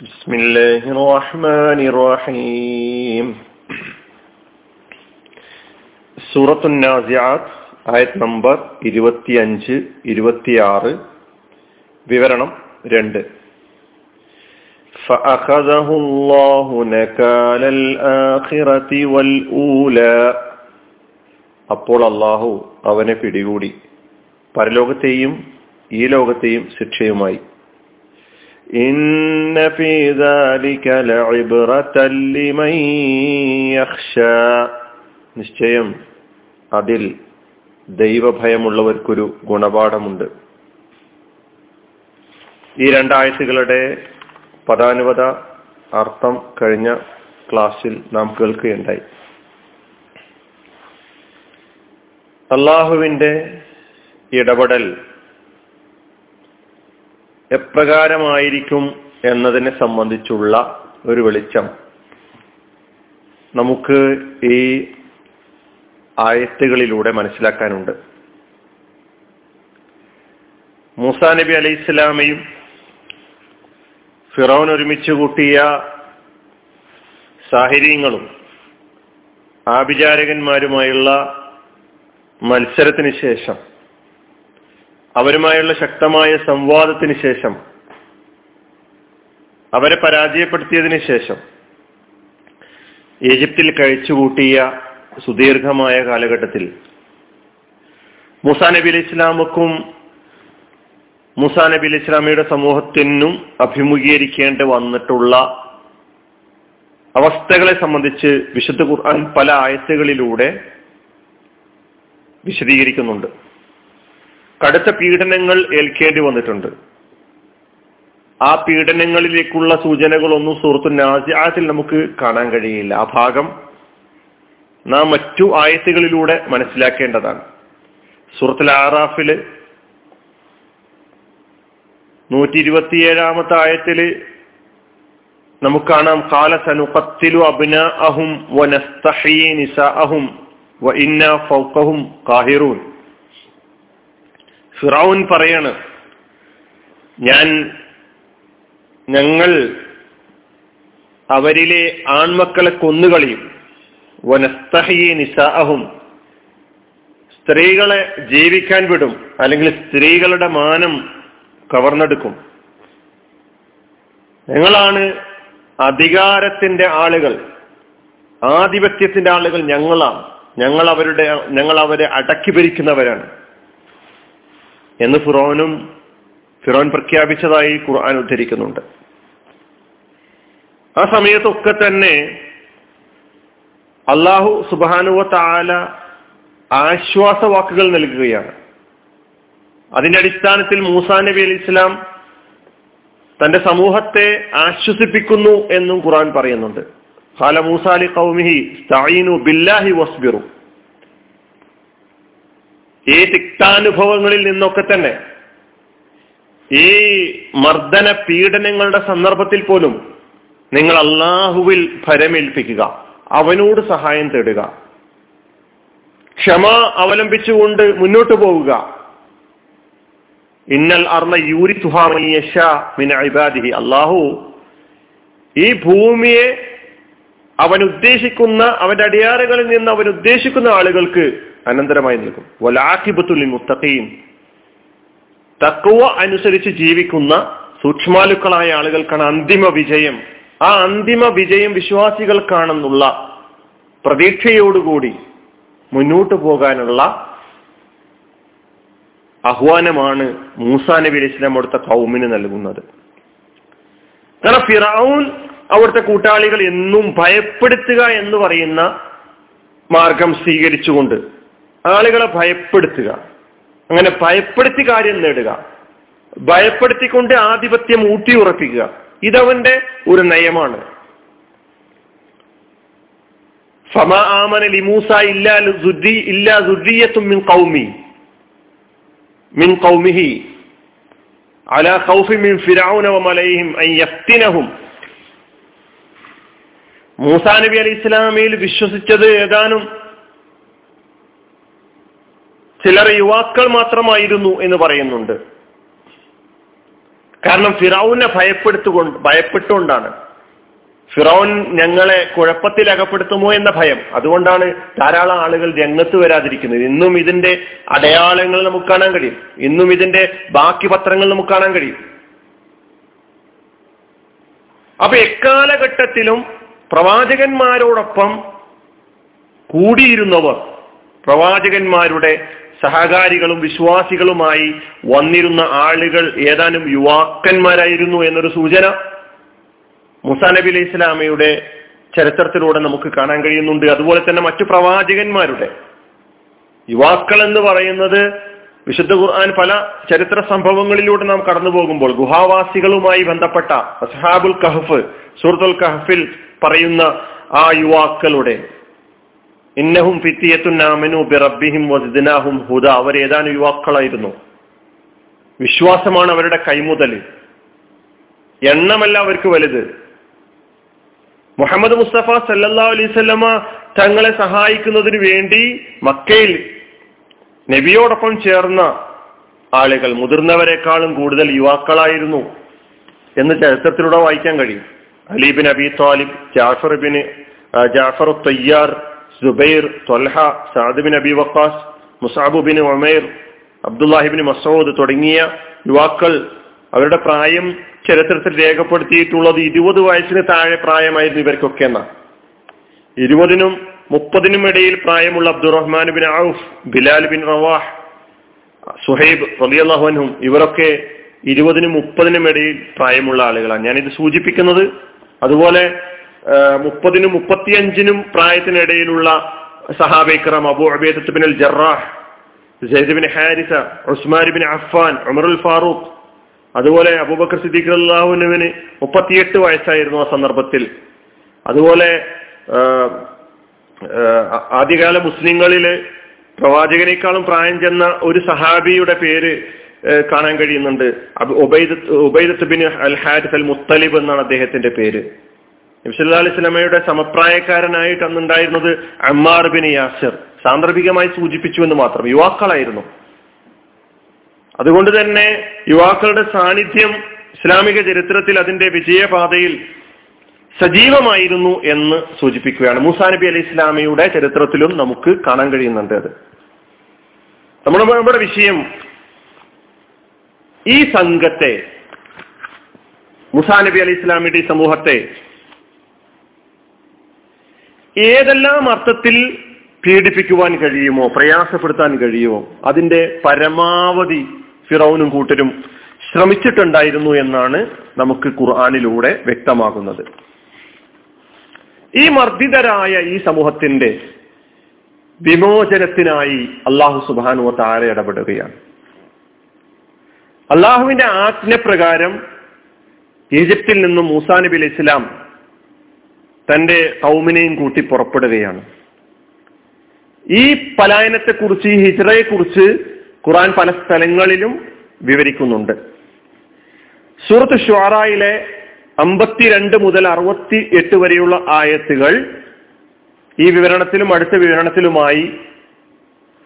بسم الله الرحمن الرحيم സൂറത്തു നാസിയാത്ത് ആയത് നമ്പർ ഇരുപത്തിയഞ്ച് ഇരുപത്തിയാറ് വിവരണം രണ്ട് فأخذه الله نكال الآخرة والأولى അപ്പോൾ അള്ളാഹു അവനെ പിടികൂടി പരലോകത്തെയും ഈ ലോകത്തെയും ശിക്ഷയുമായി ഇന്ന ഫീ ذلك لعبرة لمن يخشى നിശ്ചയം അതിൽ ദൈവഭയമുള്ളവർക്കൊരു ഗുണപാഠമുണ്ട് ഈ രണ്ടാഴ്ചകളുടെ പദാനുപത അർത്ഥം കഴിഞ്ഞ ക്ലാസ്സിൽ നാം കേൾക്കുകയുണ്ടായി അള്ളാഹുവിന്റെ ഇടപെടൽ എപ്രകാരമായിരിക്കും എന്നതിനെ സംബന്ധിച്ചുള്ള ഒരു വെളിച്ചം. നമുക്ക് ഈ ആയത്തുകളിലൂടെ മനസ്സിലാക്കാനുണ്ട്. മൂസാ നബി അലൈഹി ഇസ്ലാമയും ഫിറോൻ ഒരുമിച്ച് കൂട്ടിയ സാഹചര്യങ്ങളും ആഭിചാരകന്മാരുമായുള്ള മത്സരത്തിന് ശേഷം അവരുമായുള്ള ശക്തമായ സംവാദത്തിന് ശേഷം അവരെ പരാജയപ്പെടുത്തിയതിന് ശേഷം ഈജിപ്തിൽ കഴിച്ചുകൂട്ടിയ സുദീർഘമായ കാലഘട്ടത്തിൽ മുസാ നബി അലി ഇസ്ലാമക്കും മുസാ നബി അലി ഇസ്ലാമിയുടെ സമൂഹത്തിനും അഭിമുഖീകരിക്കേണ്ടി വന്നിട്ടുള്ള അവസ്ഥകളെ സംബന്ധിച്ച് വിശുദ്ധ ഖുർആൻ പല ആയത്തുകളിലൂടെ വിശദീകരിക്കുന്നുണ്ട്. കടുത്ത പീഡനങ്ങൾ ഏൽക്കേണ്ടി വന്നിട്ടുണ്ട്. ആ പീഡനങ്ങളിലേക്കുള്ള സൂചനകളൊന്നും സുഹൃത്തു നാസിയാത്തിൽ നമുക്ക് കാണാൻ കഴിയില്ല. ആ ഭാഗം നാം മറ്റു ആയത്തുകളിലൂടെ മനസ്സിലാക്കേണ്ടതാണ്. സുഹൃത്തുൽ ആറാഫിൽ നൂറ്റി ഇരുപത്തിയേഴാമത്തെ ആയത്തിൽ നമുക്ക് കാണാം കാല സനുഖത്തിലു അബിന അഹും അഹും ഇന്ന ഫൗക്കഹും കാഹിറൂൻ ഫിറൌൻ പറയാണ് ഞാൻ ഞങ്ങൾ അവരിലെ ആൺമക്കളെ കൊന്നുകളിയും. വനസ്തഹയെ നിസാഹും സ്ത്രീകളെ ജീവിക്കാൻ വിടും. അല്ലെങ്കിൽ സ്ത്രീകളുടെ മാനം കവർന്നെടുക്കും. ഞങ്ങളാണ് അധികാരത്തിന്റെ ആളുകൾ. ആധിപത്യത്തിന്റെ ആളുകൾ ഞങ്ങളാണ്. ഞങ്ങൾ അവരുടെ ഞങ്ങൾ അവരെ അടക്കി ഭരിക്കുന്നവരാണ്. എന്ന് ഫിറോനും ഫിറോൻ പ്രഖ്യാപിച്ചതായി ഖുർആൻ ഉദ്ധരിക്കുന്നുണ്ട്. ആ സമയത്തൊക്കെ തന്നെ അള്ളാഹു സുബാനുവ താല ആശ്വാസ വാക്കുകൾ നൽകുകയാണ്. അതിന്റെ അടിസ്ഥാനത്തിൽ മൂസാ നബി അലി ഇസ്ലാം തന്റെ സമൂഹത്തെ ആശ്വസിപ്പിക്കുന്നു എന്നും ഖുറാൻ പറയുന്നുണ്ട്. ഖാല മൂസാലി കൗമിഹി ബില്ലാഹി വസ്ബിറു. ഈ തിക്താനുഭവങ്ങളിൽ നിന്നൊക്കെ തന്നെ ഈ മർദ്ദന പീഡനങ്ങളുടെ സന്ദർഭത്തിൽ പോലും നിങ്ങൾ അള്ളാഹുവിൽ ഭരമേൽപ്പിക്കുക അവനോട് സഹായം തേടുക ക്ഷമ അവലംബിച്ചുകൊണ്ട് മുന്നോട്ട് പോവുക. ഇന്നൽ അർണ യൂരി അള്ളാഹു ഈ ഭൂമിയെ അവൻ ഉദ്ദേശിക്കുന്ന അവന്റെ അടിയാറുകളിൽ നിന്ന് അവൻ ഉദ്ദേശിക്കുന്ന ആളുകൾക്ക് അനന്തരമായി നിൽക്കും. വലാഖിബത്തുൽ മുത്തഖീൻ തക്കുവ അനുസരിച്ച് ജീവിക്കുന്ന സൂക്ഷ്മാലുക്കളായ ആളുകൾക്കാണ് അന്തിമ വിജയം. ആ അന്തിമ വിജയം വിശ്വാസികൾക്കാണെന്നുള്ള പ്രതീക്ഷയോടുകൂടി മുന്നോട്ടു പോകാനുള്ള ആഹ്വാനമാണ് മൂസാ നബി അലൈഹി ഇസ്ലാം അവിടുത്തെ കൗമിന് നൽകുന്നത്. കാരണം ഫിറൌൻ അവിടുത്തെ കൂട്ടാളികൾ എന്നും ഭയപ്പെടുത്തുക എന്ന് പറയുന്ന മാർഗം സ്വീകരിച്ചുകൊണ്ട് ആളുകളെ ഭയപ്പെടുത്തുക. അങ്ങനെ ഭയപ്പെടുത്തി കാര്യം നേടുക. ഭയപ്പെടുത്തിക്കൊണ്ട് ആധിപത്യം ഊട്ടിയുറപ്പിക്കുക. ഇതവന്റെ ഒരു നയമാണ്. ഫമ ആമന ലിമൂസ ഇല്ലാ മിൻ ഖൗമി. മിൻ കൗമിഹി അലാ ഖൗഫി മിൻ ഫിറഔന വമലൈഹിം അൻ യഫ്തിനഹും. മൂസാ നബി അലൈഹി ഇസ്ലാമയിൽ വിശ്വസിച്ചത് ഏതാനും ചിലർ യുവാക്കൾ മാത്രമായിരുന്നു എന്ന് പറയുന്നുണ്ട്. കാരണം ഫിറൌനെ ഭയപ്പെടുത്തുകൊണ്ട് ഭയപ്പെട്ടുകൊണ്ടാണ്. ഫിറോൻ ഞങ്ങളെ കുഴപ്പത്തിൽ അകപ്പെടുത്തുമോ എന്ന ഭയം. അതുകൊണ്ടാണ് ധാരാളം ആളുകൾ രംഗത്ത് വരാതിരിക്കുന്നത്. ഇന്നും ഇതിന്റെ അടയാളങ്ങൾ നമുക്ക് കാണാൻ കഴിയും. ഇന്നും ഇതിന്റെ ബാക്കി പത്രങ്ങൾ നമുക്ക് കാണാൻ കഴിയും. അപ്പൊ എക്കാലഘട്ടത്തിലും പ്രവാചകന്മാരോടൊപ്പം കൂടിയിരുന്നവർ പ്രവാചകന്മാരുടെ സഹകാരികളും വിശ്വാസികളുമായി വന്നിരുന്ന ആളുകൾ ഏതാനും യുവാക്കന്മാരായിരുന്നു എന്നൊരു സൂചന മുസാ നബി അലൈഹി ഇസ്ലാമയുടെ ചരിത്രത്തിലൂടെ നമുക്ക് കാണാൻ കഴിയുന്നുണ്ട്. അതുപോലെ തന്നെ മറ്റു പ്രവാചകന്മാരുടെ. യുവാക്കൾ എന്ന് പറയുന്നത് വിശുദ്ധ ഖുർആൻ പല ചരിത്ര സംഭവങ്ങളിലൂടെ നാം കടന്നു പോകുമ്പോൾ ഗുഹാവാസികളുമായി ബന്ധപ്പെട്ട അസ്ഹാബുൽ കഹഫ് സൂറത്തുൽ കഹഫിൽ പറയുന്ന ആ യുവാക്കളുടെ ഇന്നഹും ഫിത്തിയത്തുനാമനു ബിറബിഹിം വസ്ദിനാഹും ഹുദ. അവർ ഏതാനും യുവാക്കളായിരുന്നു. വിശ്വാസമാണ് അവരുടെ കൈമുതൽ. എണ്ണമല്ല അവർക്ക് വലുത്. മുഹമ്മദ് മുസ്തഫ സല്ലാ അലൈവല്ലമ തങ്ങളെ സഹായിക്കുന്നതിന് വേണ്ടി മക്കയിൽ നബിയോടൊപ്പം ചേർന്ന ആളുകൾ മുതിർന്നവരെക്കാളും കൂടുതൽ യുവാക്കളായിരുന്നു എന്ന് ചരിത്രത്തിലൂടെ വായിക്കാൻ കഴിയും. Ali bin Abi Talib Jafar bin Jafar Tayyar Zubair Talha സാദിബിൻ Abi Waqas മുസാബുബിൻ Omer അബ്ദുല്ലാഹിബിൻ മസൂദ് തുടങ്ങിയ യുവാക്കൾ അവരുടെ പ്രായം ചരിത്രത്തിൽ രേഖപ്പെടുത്തിയിട്ടുള്ളത് ഇരുപത് വയസ്സിന് താഴെ പ്രായമായിരുന്നു ഇവർക്കൊക്കെ എന്ന. ഇരുപതിനും മുപ്പതിനും ഇടയിൽ പ്രായമുള്ള Abdurrahman bin Auf Bilal bin Rawah Suhaib റലിയല്ലാഹുനും ഇവരൊക്കെ ഇരുപതിനും മുപ്പതിനും ഇടയിൽ പ്രായമുള്ള ആളുകളാണ്. ഞാനിത് സൂചിപ്പിക്കുന്നത് അതുപോലെ മുപ്പതിനും മുപ്പത്തിയഞ്ചിനും പ്രായത്തിനിടയിലുള്ള സഹാബിക്രം Abu Ubaidah bin al Jarrah Zaid bin Haritha Usman Affan ഉമറുൽ ഫാറൂഖ് അതുപോലെ അബൂബക്കർ സിദ്ദീഖ് അള്ളാഹുനുവിന് മുപ്പത്തിയെട്ട് വയസ്സായിരുന്നു ആ സന്ദർഭത്തിൽ. അതുപോലെ ആദ്യകാല മുസ്ലിങ്ങളിൽ പ്രവാചകനേക്കാളും പ്രായം ചെന്ന ഒരു സഹാബിയുടെ പേര് കാണാൻ കഴിയുന്നുണ്ട്. Ubaidah bin al Harith al Muttalib എന്നാണ് അദ്ദേഹത്തിന്റെ പേര്. നബ്സല്ലാ അലൈഹി സ്വലമയുടെ സമപ്രായക്കാരനായിട്ട് അന്നുണ്ടായിരുന്നത് അമ്മാർ ബിൻ യാസിർ. സാന്ദർഭികമായി സൂചിപ്പിച്ചു എന്ന് മാത്രം. യുവാക്കളായിരുന്നു. അതുകൊണ്ട് തന്നെ യുവാക്കളുടെ സാന്നിധ്യം ഇസ്ലാമിക ചരിത്രത്തിൽ അതിന്റെ വിജയപാതയിൽ സജീവമായിരുന്നു എന്ന് സൂചിപ്പിക്കുകയാണ്. മൂസാ നബി അലി ഇസ്ലാമിയുടെ ചരിത്രത്തിലും നമുക്ക് കാണാൻ കഴിയുന്നുണ്ട് അത്. നമ്മുടെ നമ്മുടെ വിഷയം ഈ സംഘത്തെ മുസാ നബി അലി ഇസ്ലാമിയുടെ ഈ സമൂഹത്തെ ഏതെല്ലാം അർത്ഥത്തിൽ പീഡിപ്പിക്കുവാൻ കഴിയുമോ പ്രയാസപ്പെടുത്താൻ കഴിയുമോ അതിന്റെ പരമാവധി ഫിറൌനും കൂട്ടരും ശ്രമിച്ചിട്ടുണ്ടായിരുന്നു എന്നാണ് നമുക്ക് ഖുർആാനിലൂടെ വ്യക്തമാകുന്നത്. ഈ മർദ്ദിതരായ ഈ സമൂഹത്തിന്റെ വിമോചനത്തിനായി അള്ളാഹു സുബാനുവ താര ഇടപെടുകയാണ്. അള്ളാഹുവിന്റെ ആജ്ഞപ്രകാരം ഈജിപ്തിൽ നിന്നും മൂസാ നബി അലൈഹി ഇസ്ലാം തന്റെ കൗമിനെയും കൂട്ടി പുറപ്പെടുകയാണ്. ഈ പലായനത്തെ കുറിച്ച് ഈ ഹിജ്റയെക്കുറിച്ച് ഖുറാൻ പല സ്ഥലങ്ങളിലും വിവരിക്കുന്നുണ്ട്. സൂറത്ത് ഷ്വാറയിലെ അമ്പത്തിരണ്ട് മുതൽ അറുപത്തി എട്ട് വരെയുള്ള ആയത്തുകൾ ഈ വിവരണത്തിലും അടുത്ത വിവരണത്തിലുമായി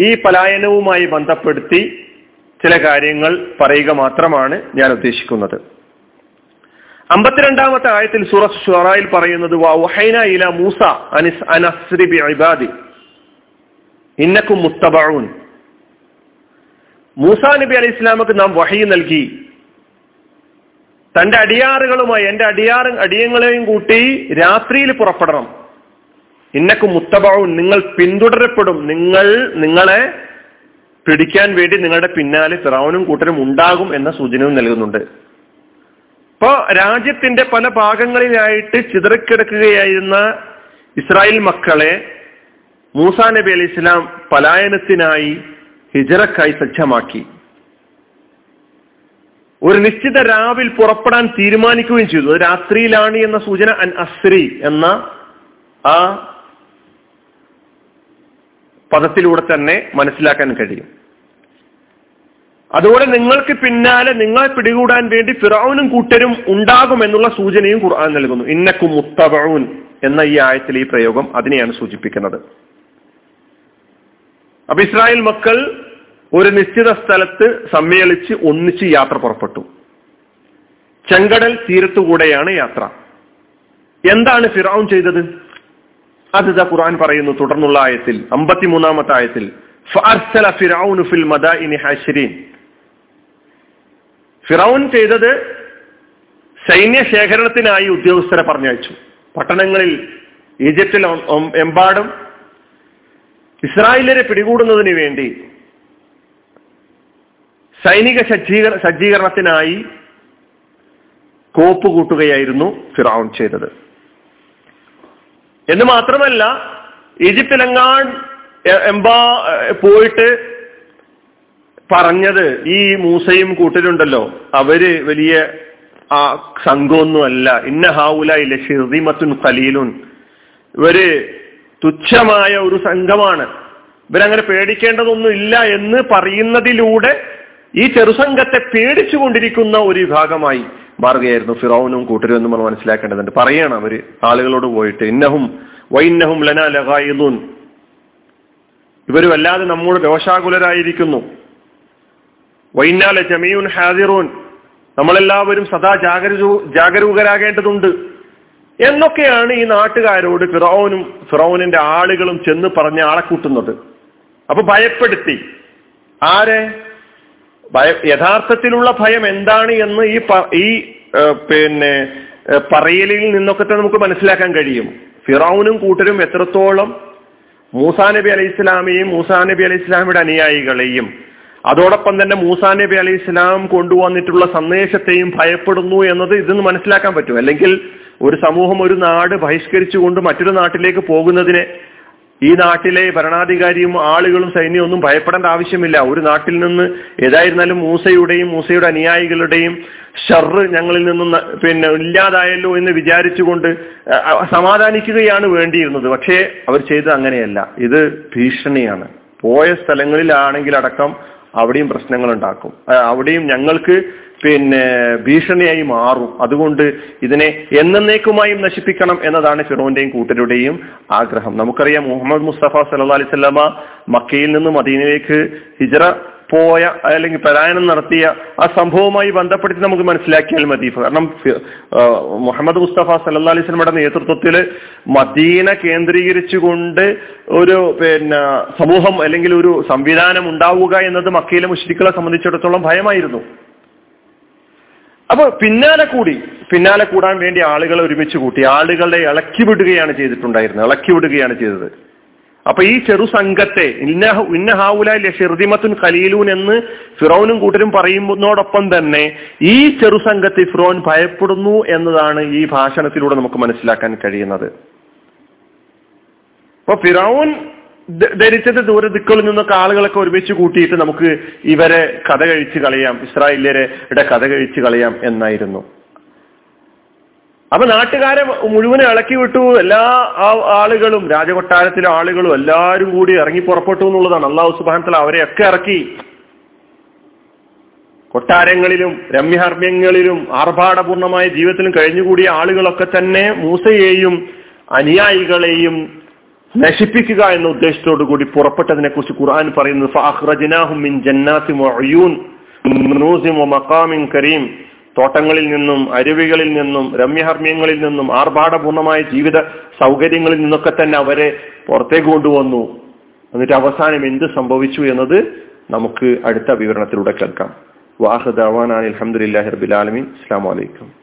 ഈ പലായനവുമായി ബന്ധപ്പെടുത്തി ചില കാര്യങ്ങൾ പറയുക മാത്രമാണ് ഞാൻ ഉദ്ദേശിക്കുന്നത്. അമ്പത്തിരണ്ടാമത്തെ ആയത്തിൽ സൂറത്ത് ഷുറായിൽ പറയുന്നത് ഇല മൂസ ഇന്നക്കും മുത്തബഊൻ. മൂസ നബി അലി ഇസ്ലാമക്ക് നാം വഹി നൽകി. തന്റെ അടിയാറുകളുമായി എന്റെ അടിയാറ് അടിയങ്ങളെയും കൂട്ടി രാത്രിയിൽ പുറപ്പെടണം. ഇന്നക്കും മുത്തബവും നിങ്ങൾ പിന്തുടരപ്പെടും. നിങ്ങൾ നിങ്ങളെ പിടിക്കാൻ വേണ്ടി നിങ്ങളുടെ പിന്നാലെ ഫിറാവനും കൂട്ടരും ഉണ്ടാകും എന്ന സൂചനയും നൽകുന്നുണ്ട്. ഇപ്പോ രാജ്യത്തിന്റെ പല ഭാഗങ്ങളിലായിട്ട് ചിതറിക്കിടക്കുകയായിരുന്ന ഇസ്രായേൽ മക്കളെ മൂസാ നബി അലി ഇസ്ലാം പലായനത്തിനായി ഹിജറക്കായി സജ്ജമാക്കി. ഒരു നിശ്ചിത രാവിൽ പുറപ്പെടാൻ തീരുമാനിക്കുകയും ചെയ്തു. രാത്രിയിലാണ് എന്ന സൂചന അൻ അസ്രി എന്ന ആ പദത്തിലൂടെ തന്നെ മനസ്സിലാക്കാൻ കഴിയും. അതുപോലെ നിങ്ങൾക്ക് പിന്നാലെ നിങ്ങളെ പിടികൂടാൻ വേണ്ടി ഫിറൌനും കൂട്ടരും ഉണ്ടാകുമെന്നുള്ള സൂചനയും ഖുർആൻ നൽകുന്നു. ഇന്നക്കു മുത്തബഊൻ എന്ന ഈ ആയത്തിൽ ഈ പ്രയോഗം അതിനെയാണ് സൂചിപ്പിക്കുന്നത്. അപ്പൊ ഇസ്രായേൽ മക്കൾ ഒരു നിശ്ചിത സ്ഥലത്ത് സമ്മേളിച്ച് ഒന്നിച്ച് യാത്ര പുറപ്പെട്ടു. ചെങ്കടൽ തീരത്തുകൂടെയാണ് യാത്ര. എന്താണ് ഫിറൌൻ ചെയ്തത്? അത് ഖുർആൻ പറയുന്നു തുടർന്നുള്ള ആയത്തിൽ അമ്പത്തിമൂന്നാമത്തെ ആയത്തിൽ ഫിറഔനു ഫിൽ മദാഇനി ഹാശിരീൻ ഫിറൌൻ ചെയ്തത് സൈന്യ ശേഖരണത്തിനായി ഉദ്യോഗസ്ഥരെ പറഞ്ഞയച്ചു. പട്ടണങ്ങളിൽ ഈജിപ്തിൽ എമ്പാടും ഇസ്രായേലിനെ പിടികൂടുന്നതിന് വേണ്ടി സൈനിക സജ്ജീകര സജ്ജീകരണത്തിനായി കോപ്പ് കൂട്ടുകയായിരുന്നു ഫിറൌൻ ചെയ്തത്. എന്ന് മാത്രമല്ല ഈജിപ്തിലെങ്ങാൻ എമ്പാ പോയിട്ട് പറഞ്ഞത് ഈ മൂസയും കൂട്ടരുണ്ടല്ലോ. അവർ വലിയ ആ സംഘമൊന്നുമല്ല. ഇന്ന ഹാവുലായില്ല ഷിർദിമത്തുൻ ഖലീലുൻ. ഇവർ തുച്ഛമായ ഒരു സംഘമാണ്. ഇവരങ്ങനെ പേടിക്കേണ്ടതൊന്നും ഇല്ല എന്ന് പറയുന്നതിലൂടെ ഈ ചെറുസംഘത്തെ പേടിച്ചുകൊണ്ടിരിക്കുന്ന ഒരു വിഭാഗമായി മാറുകയായിരുന്നു ഫിറോനും കൂട്ടരും എന്ന് നമ്മൾ മനസ്സിലാക്കേണ്ടതുണ്ട്. പറയണം അവർ ആളുകളോട് പോയിട്ട് ഇന്നഹും വൈന്നഹും ലന ലഹായുൻ ഇവർ വല്ലാതെ നമ്മോട് രോഷാകുലരായിരിക്കുന്നു. വൈന്നാല ജമീഉൻ ഹാദിറൂൻ. നമ്മളെല്ലാവരും സദാ ജാഗരൂ ജാഗരൂകരാകേണ്ടതുണ്ട്. എന്നൊക്കെയാണ് ഈ നാട്ടുകാരോട് ഫിറോനും ഫിറോനിന്റെ ആളുകളും ചെന്ന് പറഞ്ഞ് ആളെ കൂട്ടുന്നത്. അപ്പൊ ഭയപ്പെടുത്തി. ആരെ? ഭയ യഥാർത്ഥത്തിലുള്ള ഭയം എന്താണ് എന്ന് ഈ ഈ പിന്നെ പറയലിൽ നിന്നൊക്കെ തന്നെ നമുക്ക് മനസ്സിലാക്കാൻ കഴിയും. ഫിറൌനും കൂട്ടരും എത്രത്തോളം മൂസാ നബി അലൈഹി ഇസ്ലാമിയെയും മൂസാ നബി അലൈഹി ഇസ്ലാമിയുടെ അനുയായികളെയും അതോടൊപ്പം തന്നെ മൂസാ നബി അലൈഹി ഇസ്ലാം കൊണ്ടുവന്നിട്ടുള്ള സന്ദേശത്തെയും ഭയപ്പെടുന്നു എന്നത് ഇതിന്ന് മനസ്സിലാക്കാൻ പറ്റും. അല്ലെങ്കിൽ ഒരു സമൂഹം ഒരു നാട് ബഹിഷ്കരിച്ചുകൊണ്ട് മറ്റൊരു നാട്ടിലേക്ക് പോകുന്നതിനെ ഈ നാട്ടിലെ ഭരണാധികാരിയും ആളുകളും സൈന്യവും ഒന്നും ഭയപ്പെടേണ്ട ആവശ്യമില്ല. ഒരു നാട്ടിൽ നിന്ന് ഏതായിരുന്നാലും മൂസയുടെയും മൂസയുടെ അനുയായികളുടെയും ഷർറ് ഞങ്ങളിൽ നിന്നും പിന്നെ ഇല്ലാതായല്ലോ എന്ന് വിചാരിച്ചുകൊണ്ട് സമാധാനിക്കുകയാണ് വേണ്ടിയിരുന്നത്. പക്ഷേ അവർ ചെയ്തത് അങ്ങനെയല്ല. ഇത് ഭീഷണിയാണ്. പോയ സ്ഥലങ്ങളിലാണെങ്കിൽ അടക്കം അവിടെയും പ്രശ്നങ്ങൾ ഉണ്ടാക്കും അവിടെയും ഞങ്ങൾക്ക് പിന്നെ ഭീഷണിയായി മാറും. അതുകൊണ്ട് ഇതിനെ എന്നേക്കുമായും നശിപ്പിക്കണം എന്നതാണ് ഫിറോന്റെയും കൂട്ടരുടെയും ആഗ്രഹം. നമുക്കറിയാം മുഹമ്മദ് മുസ്തഫ സല്ലാ അലിസ്ലാമ മക്കയിൽ നിന്ന് മദീനയിലേക്ക് ഹിജറ പോയ അല്ലെങ്കിൽ പലായനം നടത്തിയ ആ സംഭവവുമായി ബന്ധപ്പെടുത്തി നമുക്ക് മനസ്സിലാക്കിയാൽ മതി. കാരണം മുഹമ്മദ് മുസ്തഫ സല്ലാ അലിസ്ലമയുടെ നേതൃത്വത്തിൽ മദീന കേന്ദ്രീകരിച്ചുകൊണ്ട് ഒരു പിന്നെ സമൂഹം അല്ലെങ്കിൽ ഒരു സംവിധാനം ഉണ്ടാവുക എന്നത് മക്കയിലെ മുഷ്രിക്കളെ സംബന്ധിച്ചിടത്തോളം ഭയമായിരുന്നു. അപ്പൊ പിന്നാലെ കൂടി പിന്നാലെ കൂടാൻ വേണ്ടി ആളുകളെ ഒരുമിച്ച് കൂട്ടി ആളുകളെ ഇളക്കി വിടുകയാണ് ചെയ്തിട്ടുണ്ടായിരുന്നത്. ഇളക്കി വിടുകയാണ് ചെയ്തത്. അപ്പൊ ഈ ചെറു സംഘത്തെ ഇന്ന ഇന്നഹാവുല ഷെർദിമത്തുൻ ഖലീലൂൻ എന്ന് ഫിറോനും കൂട്ടരും പറയുന്നതോടൊപ്പം തന്നെ ഈ ചെറു സംഘത്തെ ഫിറോൻ ഭയപ്പെടുന്നു എന്നതാണ് ഈ ഭാഷണത്തിലൂടെ നമുക്ക് മനസ്സിലാക്കാൻ കഴിയുന്നത്. അപ്പൊ ഫിറോൻ ധരിച്ചത് ദൂര ദിക്കുകളിൽ നിന്നൊക്കെ ആളുകളൊക്കെ ഒരുമിച്ച് കൂട്ടിയിട്ട് നമുക്ക് ഇവരെ കഥ കഴിച്ച് കളയാം ഇസ്രായേലിയരുടെ കഥ കഴിച്ച് കളയാം എന്നായിരുന്നു. അപ്പൊ നാട്ടുകാരെ മുഴുവനെ ഇളക്കി വിട്ടു. എല്ലാ ആളുകളും രാജകൊട്ടാരത്തിലെ ആളുകളും എല്ലാവരും കൂടി ഇറങ്ങി പുറപ്പെട്ടു എന്നുള്ളതാണ്. അള്ളാഹു സുബാനത്തല അവരെയൊക്കെ ഇറക്കി. കൊട്ടാരങ്ങളിലും രമ്യഹർമ്മ്യങ്ങളിലും ആർഭാടപൂർണമായ ജീവിതത്തിലും കഴിഞ്ഞുകൂടിയ ആളുകളൊക്കെ തന്നെ മൂസയെയും അനുയായികളെയും നശിപ്പിക്കുക എന്ന ഉദ്ദേശത്തോടു കൂടി പുറപ്പെട്ടതിനെ കുറിച്ച് ഖുർആൻ പറയുന്നത് തോട്ടങ്ങളിൽ നിന്നും അരുവികളിൽ നിന്നും രമ്യഹർമ്മ്യങ്ങളിൽ നിന്നും ആർഭാടപൂർണമായ ജീവിത സൗകര്യങ്ങളിൽ നിന്നൊക്കെ തന്നെ അവരെ പുറത്തേക്ക് കൊണ്ടുവന്നു. എന്നിട്ട് അവസാനം എന്ത് സംഭവിച്ചു എന്നത് നമുക്ക് അടുത്ത വിവരണത്തിലൂടെ കേൾക്കാം. വാഹദ് അവാൻ അലഹമുല്ലാ റബിലാലമീൻ അസ്സാം വലൈക്കും